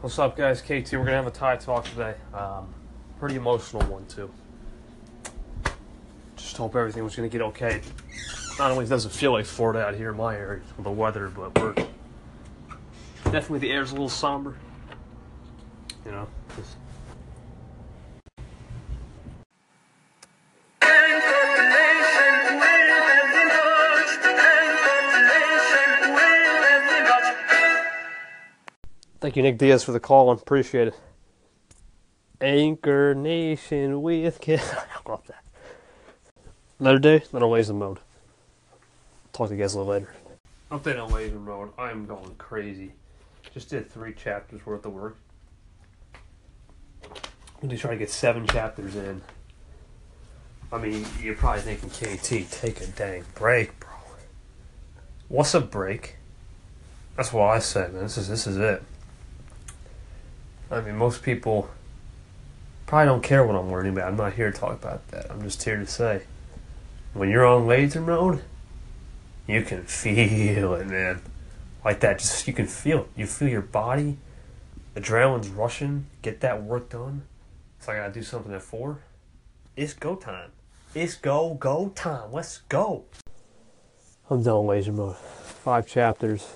What's up, guys? KT. We're gonna have a tie talk today. Um, pretty emotional one too. Just hope everything was gonna get okay. Not only does it feel like Florida out here in my area with the weather, but we're definitely the air's a little somber. You know, just Thank you, Nick Diaz, for the call. Appreciate it. Anchor Nation with Kid. I love that. Another day, another laser mode. Talk to you guys a little later. Update on laser mode. I am going crazy. Just did three chapters worth of work. I'm just trying to get seven chapters in. I mean, you're probably thinking, KT, take a dang break, bro. What's a break? That's what I say, man. This is this is it. I mean, most people probably don't care what I'm learning about. I'm not here to talk about that. I'm just here to say, when you're on laser mode, you can feel it, man. Like that, just you can feel it. You feel your body, adrenaline's rushing. Get that work done. So I gotta do something at four. It's go time. It's go go time. Let's go. I'm done laser mode. Five chapters,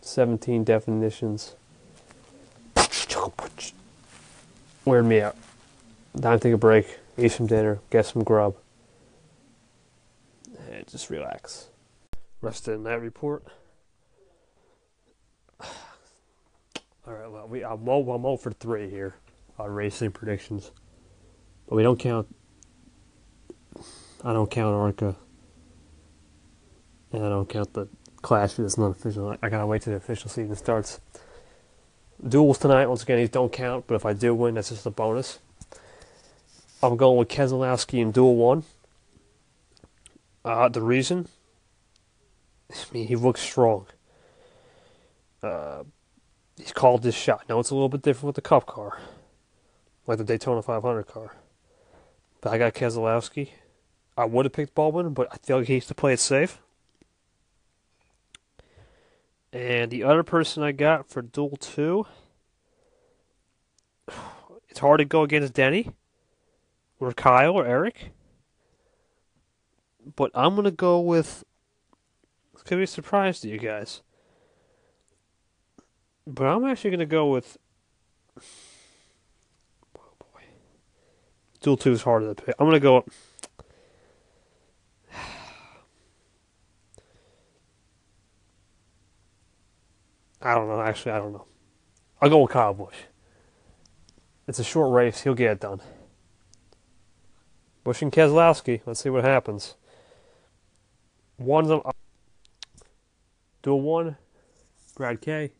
seventeen definitions weird me out. Time to take a break, eat some dinner, get some grub, and just relax. Rest in that report. All right, well, we I'm 0, I'm 0 for three here on racing predictions, but we don't count. I don't count Arca, and I don't count the Clash that's not official. I gotta wait till the official season starts. Duels tonight, once again, these don't count, but if I do win, that's just a bonus. I'm going with Keselowski in Duel 1. Uh, the reason? I mean, he looks strong. Uh, he's called this shot. Now, it's a little bit different with the Cup car, like the Daytona 500 car. But I got Keselowski. I would have picked Baldwin, but I feel like he needs to play it safe. And the other person I got for Duel 2, it's hard to go against Denny or Kyle or Erik. But I'm to go with. It's to be a surprise to you guys. But I'm actually to go with. Oh boy. Duel 2 is harder to pick. I'm to go. I don't know. Actually, I don't know. I'll go with Kyle Busch. It's a short race. He'll get it done. Busch and Keselowski. Let's see what happens. One's a duel one, Brad K.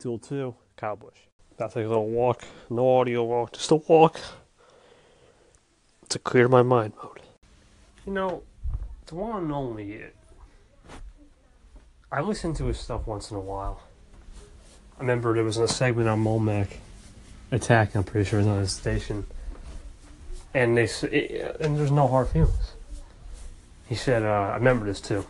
Duel two, Kyle Busch. About to a little walk. No audio walk, just a walk. To clear my mind mode. You know, the one and only I listen to his stuff once in a while. I remember there was a segment on Molmac Attack. I'm pretty sure it was on his station, and they it, and there's no hard feelings. He said, uh, "I remember this too.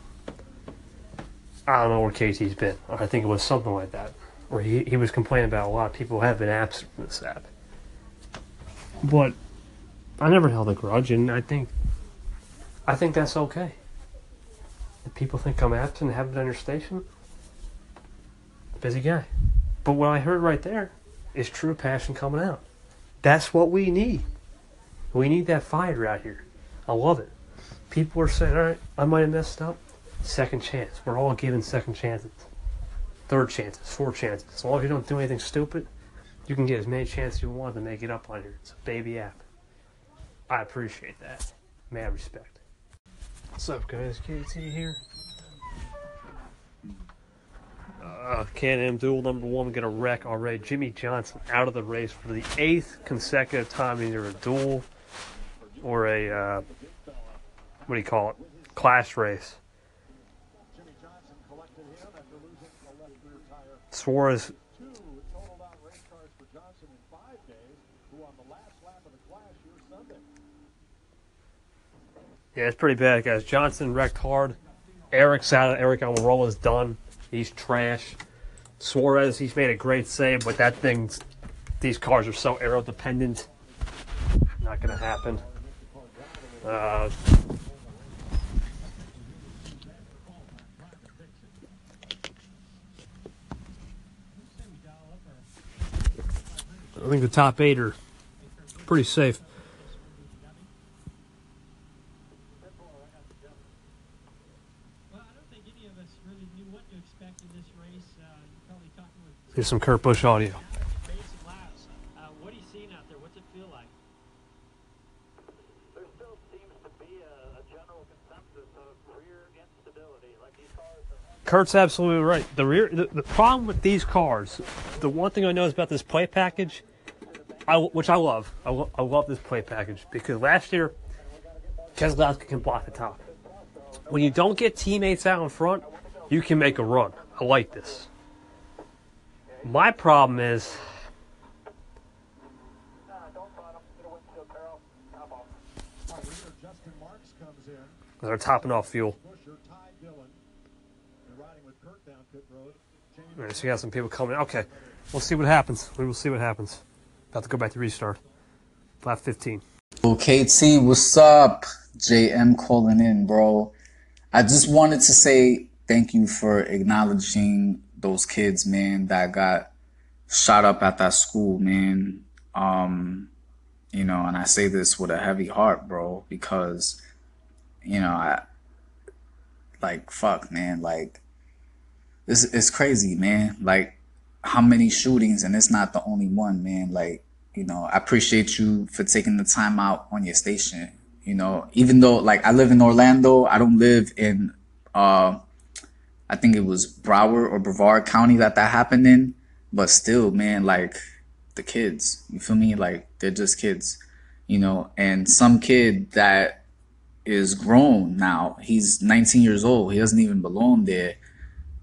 I don't know where KT's been, I think it was something like that, where he he was complaining about a lot of people have been absent from this app, but I never held a grudge, and I think I think that's okay." People think I'm absent and haven't done your station, busy guy. But what I heard right there is true passion coming out. That's what we need. We need that fire out here. I love it. People are saying, all right, I might have messed up. Second chance. We're all given second chances. Third chances, fourth chances. As long as you don't do anything stupid, you can get as many chances you want to make it up on here. It's a baby app. I appreciate that. Mad respect. What's up, guys? KT here. Uh, Can-Am Duel number one get a wreck already. Jimmie Johnson out of the race for the eighth consecutive time, either a duel or a uh, what do you call it? Clash race. Suarez Yeah, it's pretty bad, guys. Johnson wrecked hard. Aric's out. Aric Almirola is done. He's trash. Suarez, he's made a great save, but that thing, these cars are so aero dependent. Not going to happen. Uh, I think the top eight are pretty safe. Well, I don't think any of us really knew what to expect in this race. Uh, you're probably talking with Here's some Kurt Busch audio. basic laps. Uh, what are you seeing out there? What's it feel like? there still seems to be a, a general consensus of rear Uh, instability. Like these cars are Kurt's absolutely right. The rear, the, the problem with these cars, the one thing I know is about this plate package, I, which I love. I, lo- I love this plate package because last year, Keselowski can block the top. When you don't get teammates out in front, you can make a run. I like this. My problem is Nah, don't fight them. Get a windshield, Carol. Hop off. Leader Justin Marks comes in. they're topping off fuel. Busher, Ty Dillon. And riding with Kurt down pit road. Jamie All right, so you got some people coming. Okay, we'll see what happens. We will see what happens. About to go back to restart. Lap 15. Well, KT, what's up? JM calling in, bro. I just wanted to say thank you for acknowledging those kids, man, that got shot up at that school, man. Um, you know, and I say this with a heavy heart, bro, because, you know, I, like, fuck, man, like, it's, it's crazy, man. Like, how many shootings, and it's not the only one, man. Like, you know, I appreciate you for taking the time out on your station. You know, even though like I live in Orlando, I don't live in uh I think it was Broward or Brevard County that that happened in, but still, man, like the kids, you feel me? Like they're just kids, you know, and some kid that is grown now, he's 19 years old, he doesn't even belong there,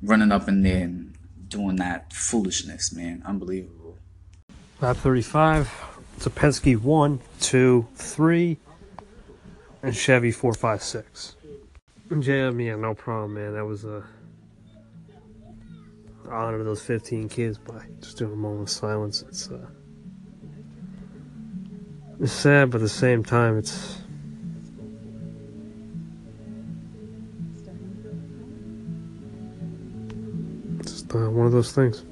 running up and there and doing that foolishness, man. Unbelievable. Lap 35. It's a Penske 1, 2, 3, and Chevy 4, 5, 6. And JM, yeah, no problem, man. That was a honor those 15 kids by just doing a moment of silence. It's uh, it's sad, but at the same time, it's just uh, one of those things.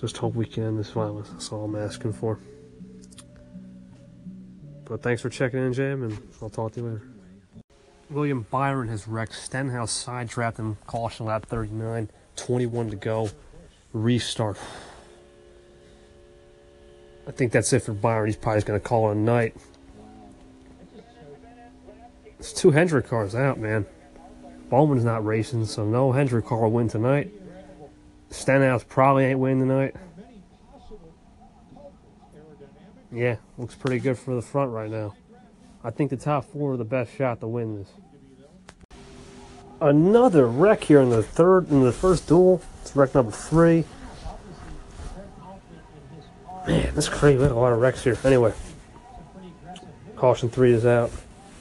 Just hope we can end this violence. That's all I'm asking for. But thanks for checking in, Jam, and I'll talk to you later. William Byron has wrecked Stenhouse side draft in caution lap 39. 21 to go. Restart. I think that's it for Byron. He's probably just going to call it a night. There's two Hendrick cars out, man. Bowman's not racing, so no Hendrick car will win tonight. Stenhouse probably ain't winning tonight. Yeah, looks pretty good for the front right now. I think the top four are the best shot to win this. Another wreck here in the third, in the first duel. It's wreck number three. Man, that's crazy. We had a lot of wrecks here. Anyway, caution three is out.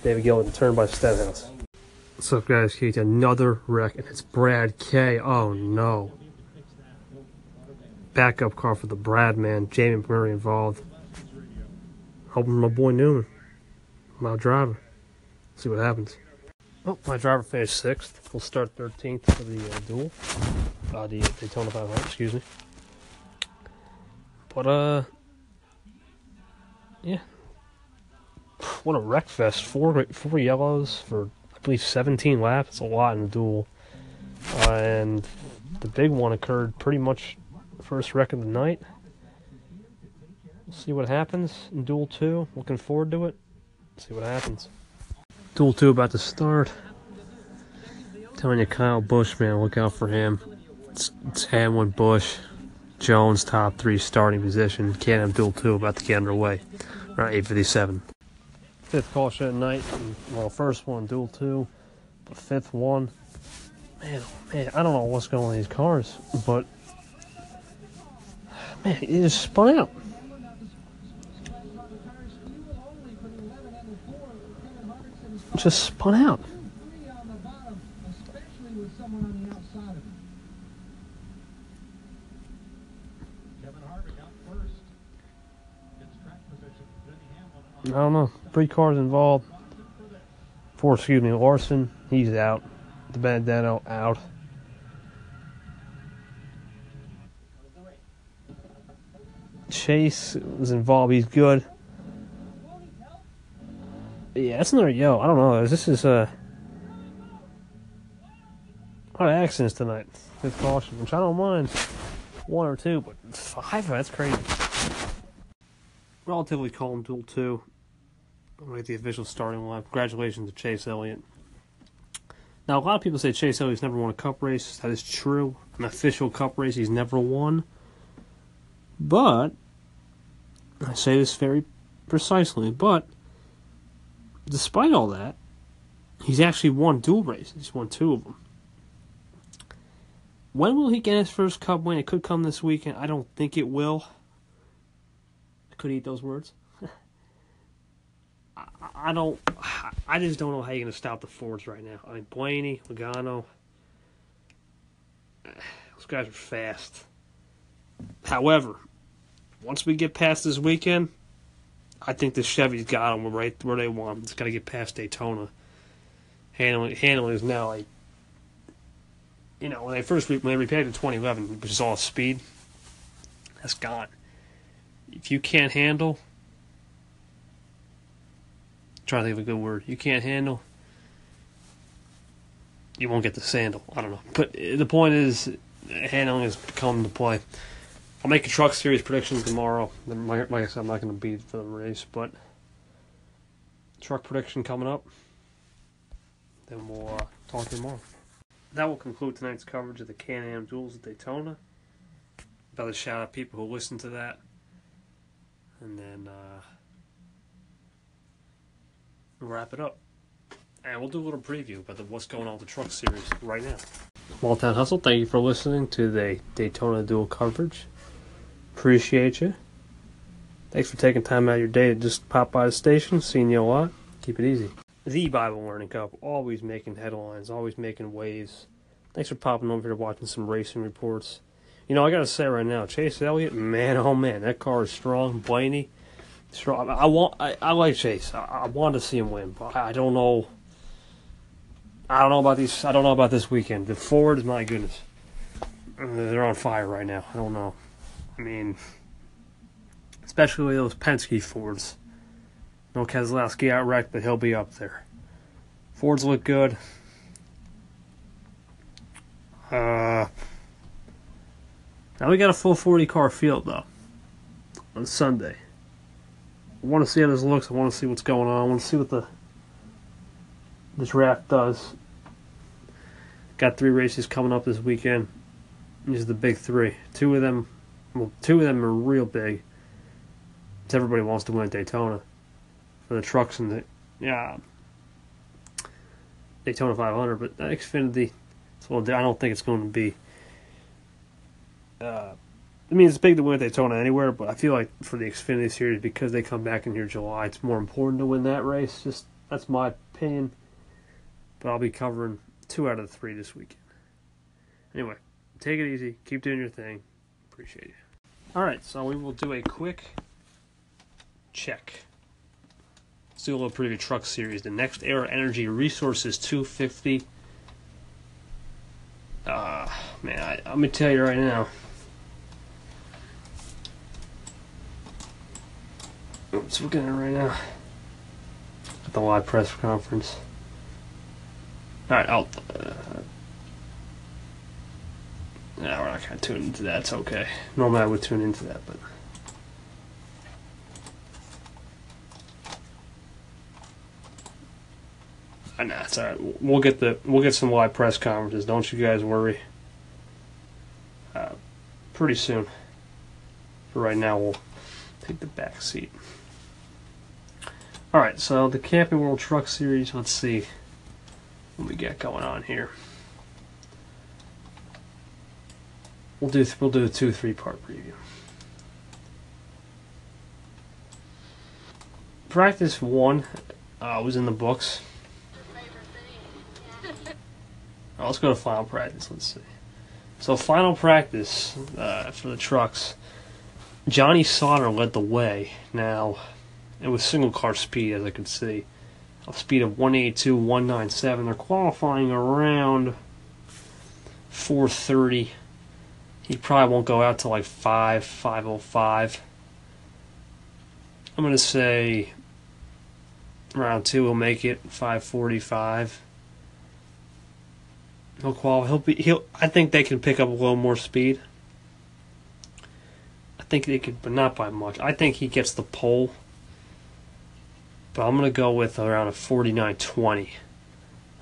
David Gilliland turned by Stenhouse. What's up, guys? Keith, another wreck, and it's Brad K. Oh no. Backup car for the Brad man. Jamie McMurray involved. Hoping my boy Newman, my driver. See what happens. Oh, my driver finished sixth. We'll start 13th for the uh, duel. Uh, the Daytona 500, excuse me. But, uh, yeah. What a wreck fest. Four, four yellows for, I believe, 17 laps. It's a lot in the duel. Uh, and the big one occurred pretty much first wreck of the night. We'll see what happens in Duel 2. Looking forward to it. See what happens. Duel 2 about to start. telling you, Kyle Busch, man, look out for him. It's, it's Hamlin, Busch, Jones, top three starting position. Can't have Duel 2 about to get underway. Around 8.57. Fifth caution at night. Well, first one, Duel 2. But fifth one. Man, oh man, I don't know what's going on in these cars, but man, it just spun out. just spun out. I don't know. Three cars involved. Four, excuse me, Larson, he's out. The bandana out. Chase was involved. He's good. Yeah, that's another yo. I don't know. This is uh, a lot of accidents tonight with caution, which I don't mind. One or two, but five? That's crazy. Relatively calm duel two. I'm gonna get the official starting line. Congratulations to Chase Elliott. Now, a lot of people say Chase Elliott's never won a cup race. That is true. An official cup race he's never won. But, I say this very precisely, but despite all that, he's actually won Duel races. He's won two of them. When will he get his first cup win? It could come this weekend. I don't think it will. I could eat those words. I, I don't. I just don't know how you're going to stop the Fords right now. I mean, Blaney, Logano, those guys are fast. However, once we get past this weekend, I think the Chevy's got them right where they want them. It's got to get past Daytona. Handling, handling is now like, you know, when they first when they repacked in 2011, which is all speed, that's gone. If you can't handle, try to think of a good word. You can't handle. You won't get the sandal. I don't know, but uh, the point is, handling has come to play. I'll make a truck series prediction tomorrow. Like I said, I'm not going to be for the race, but truck prediction coming up. Then we'll uh, talk tomorrow. That will conclude tonight's coverage of the Can-Am Duels at Daytona. Another shout out people who listen to that, and then uh, wrap it up. And we'll do a little preview about what's going on with the truck series right now. Small Town Hustle, thank you for listening to the Daytona Duel coverage. Appreciate you. Thanks for taking time out of your day to just pop by the station. Seeing you a lot. Keep it easy. The Bible Learning Cup, always making headlines, always making waves. Thanks for popping over here watching some racing reports. You know, I gotta say right now, Chase Elliott, man, oh man, that car is strong. Blaney, strong. I want, I, I like Chase. I, I want to see him win, but I don't know. I don't know about these. I don't know about this weekend. The Fords, my goodness, they're on fire right now. I don't know. I mean, especially those Penske Fords. No Keselowski outright, but he'll be up there. Fords look good. Uh, now we got a full 40 car field though on Sunday. I want to see how this looks. I want to see what's going on. I want to see what the this draft does. Got three races coming up this weekend. These are the big three. Two of them well, two of them are real big. Everybody wants to win at Daytona for the trucks and the yeah Daytona 500, but Xfinity. Well, I don't think it's going to be. Uh, I mean, it's big to win at Daytona anywhere, but I feel like for the Xfinity Series, because they come back in here July, it's more important to win that race. Just that's my opinion. But I'll be covering two out of the three this weekend. Anyway, take it easy. Keep doing your thing. Appreciate you. All right, so we will do a quick check. Do a little preview truck series. The NextEra Energy Resources 250. Ah, uh, man, I, I'm gonna tell you right now. Oops, looking at it right now. At the live press conference. All right, I'll. Uh, no, we're not gonna tune into that. It's okay. Normally I would tune into that, but. Uh, nah, it's alright. We'll get the we'll get some live press conferences. Don't you guys worry. Uh, pretty soon. For right now, we'll take the back seat. All right, so the Camping World Truck Series. Let's see what we got going on here. We'll do we'll do a two three part preview. Practice one uh, was in the books. Right, let's go to final practice. Let's see. So final practice uh, for the trucks. Johnny Sauter led the way. Now, and with single car speed, as I can see, a speed of 182, 197. They're qualifying around 430. He probably won't go out to like 5, 505. I'm going to say round two he'll make it 545. He'll qualify. He'll be. He'll. I think they can pick up a little more speed. I think they could, but not by much. I think he gets the pole. But I'm gonna go with around a 49.20. I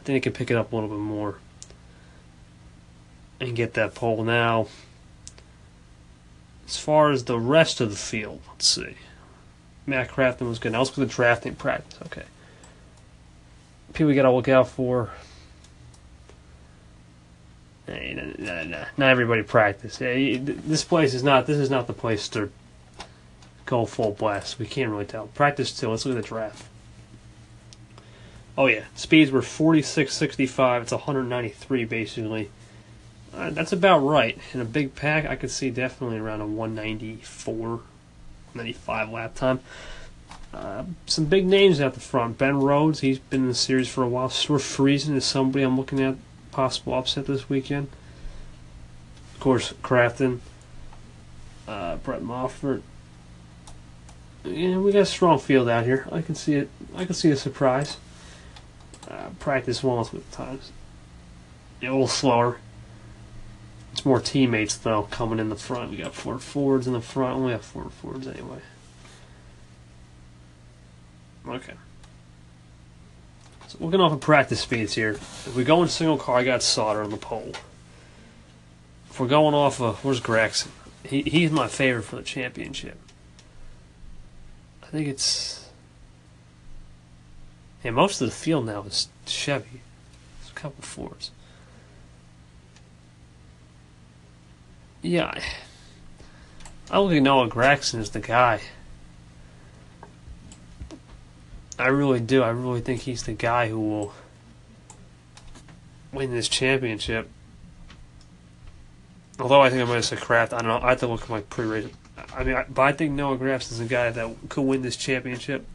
think they can pick it up a little bit more and get that pole now. As far as the rest of the field, let's see. Matt Crafton was good. Now let's go to drafting practice. Okay. People we gotta look out for. Hey, nah, nah, nah. Not everybody practice. This place is not. This is not the place to go full blast. We can't really tell. Practice too. Let's look at the draft. Oh yeah, speeds were 46, 65. It's 193 basically. Uh, that's about right. In a big pack, I could see definitely around a 194, 95 lap time. Uh, some big names out the front. Ben Rhodes, he's been in the series for a while. Stewart Friesen is somebody I'm looking at possible upset this weekend. Of course, Crafton, uh, Brett Moffitt. Yeah, we got a strong field out here. I can see it. I can see a surprise. Uh, practice once with times. A little slower. It's more teammates though coming in the front. We got four forwards in the front. We have four forwards anyway. Okay. So looking off of practice speeds here. If we go in single car, I got Sauter on the pole. If we're going off of where's Gragson? He he's my favorite for the championship. I think it's yeah, most of the field now is Chevy. There's a couple Fords. Yeah, I, I look at Noah Gragson is the guy. I really do. I really think he's the guy who will win this championship. Although I think I'm going to say Kraft. I don't know. I have to look at my pre-race. I mean, I, but I think Noah Grafton's the guy that could win this championship.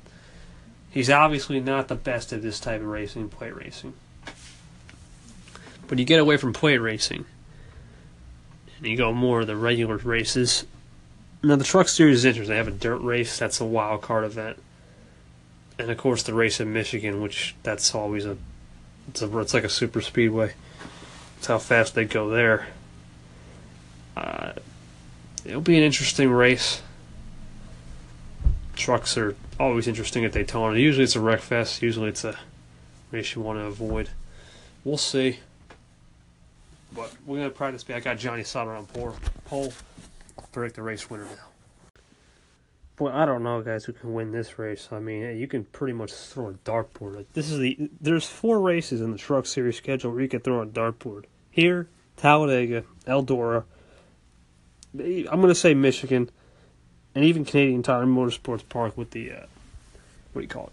He's obviously not the best at this type of racing, plate racing. But you get away from plate racing, and you go more of the regular races. Now the Truck Series is interesting. They have a dirt race. That's a wild card event, and of course the race in Michigan, which that's always a it's a it's like a super speedway. It's how fast they go there. Uh, it'll be an interesting race. Trucks are always interesting at Daytona. Usually it's a wreck fest. Usually it's a race you want to avoid. We'll see. But we're gonna practice. back. I got Johnny Sauter on pole. Pole. Predict the race winner now. Boy, I don't know, guys, who can win this race. I mean, you can pretty much throw a dartboard. Like, this is the there's four races in the Truck Series schedule where you can throw a dartboard. Here, Talladega, Eldora. I'm gonna say Michigan, and even Canadian Tire Motorsports Park with the uh, what do you call it?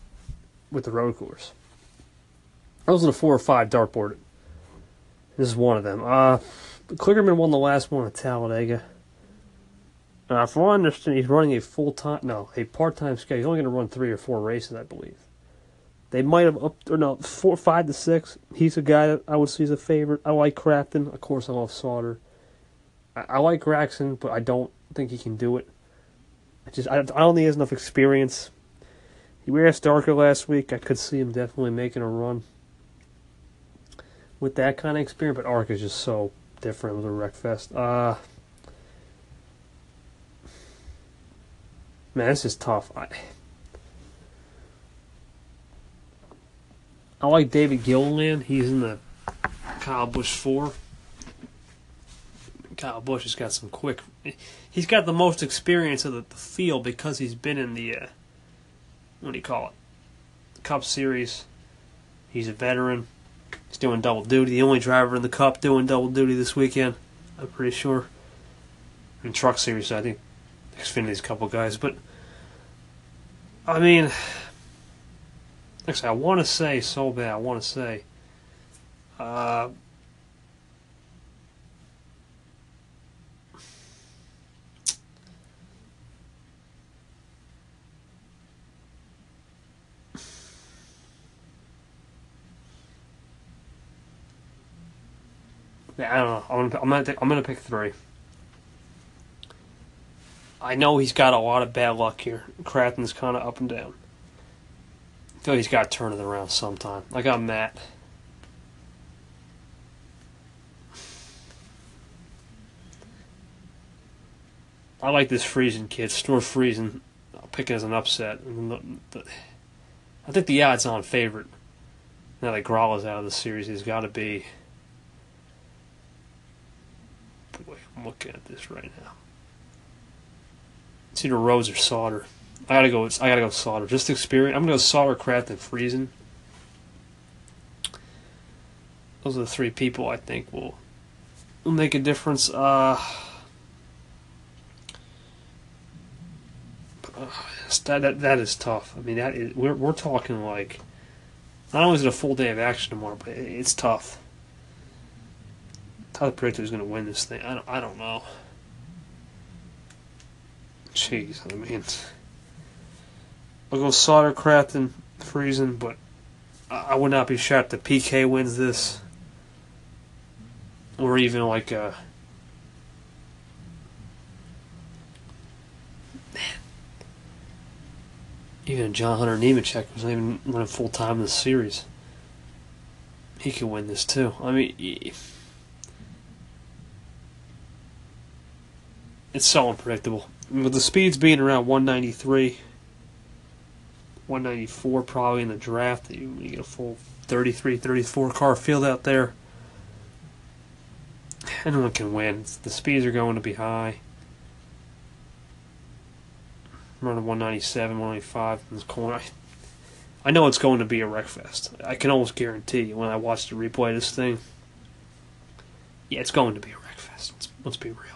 With the road course. Those are the four or five dartboard. This is one of them. Uh, Kligerman won the last one at Talladega. Uh, from what I understand, he's running a full time, no, a part time schedule. He's only going to run three or four races, I believe. They might have up or no four, five to six. He's a guy that I would see as a favorite. I like Crafton, of course. I love Sauter. I, I like Gragson, but I don't think he can do it. I just I, don't think he has enough experience. He raced darker last week. I could see him definitely making a run with that kind of experience, but Arc is just so different with a Wreckfest. Uh man, this is tough. I I like David Gilliland. He's in the Kyle Busch four. Kyle Busch has got some quick. He's got the most experience of the, the field because he's been in the uh, what do you call it? Cup Series. He's a veteran. He's doing double duty. The only driver in the Cup doing double duty this weekend. I'm pretty sure. In Truck Series, I think Xfinity's a couple guys, but I mean, actually, I want to say so bad. I want to say. Uh, I don't know. I'm gonna, I'm gonna, I'm gonna pick three. I know he's got a lot of bad luck here. Crafton's kind of up and down. I feel he's got to turn it around sometime. I got Matt. I like this Friesen kid. Store Friesen. I'll pick it as an upset. I think the odds-on favorite now that Grawl is out of the series he's got to be. Boy, I'm looking at this right now. It's either Rhodes or Sauter. I gotta go. I gotta go Sauter. Just experience. I'm gonna go Sauter Kraft, and Friesen. Those are the three people I think will will make a difference. Uh, that, that that is tough. I mean, that is, we're we're talking like not only is it a full day of action tomorrow, but it, it's tough. Tyler predicted who's going to win this thing. I don't, I don't know. Jeez, I mean, I'll go Sauter, Crafton, Friesen, but I, would not be shocked if PK wins this, or even like uh, a. Even John Hunter Nemechek was not even running full time in the series. He could win this too. I mean, it's so unpredictable. With the speeds being around 193, 194 probably in the draft, you, get a full 33, 34 car field out there. Anyone can win. The speeds are going to be high. running 197, 195 in this corner. I, I know it's going to be a wreck fest. I can almost guarantee you when I watch the replay of this thing. Yeah, it's going to be a wreck fest. Let's, let's be real.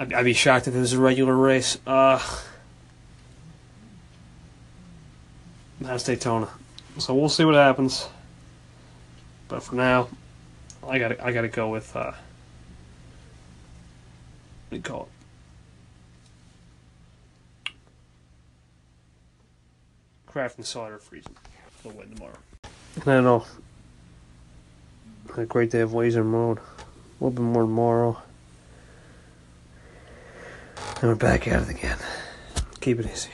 I'd, I'd be shocked if it was a regular race. Uh, that's Daytona. So we'll see what happens. But for now, I got I got to go with uh, what do you call it? Craft and Sauter Friesen. They'll win tomorrow. I don't know. A great day of laser mode. A little bit more tomorrow. And we're back at it again. Keep it easy.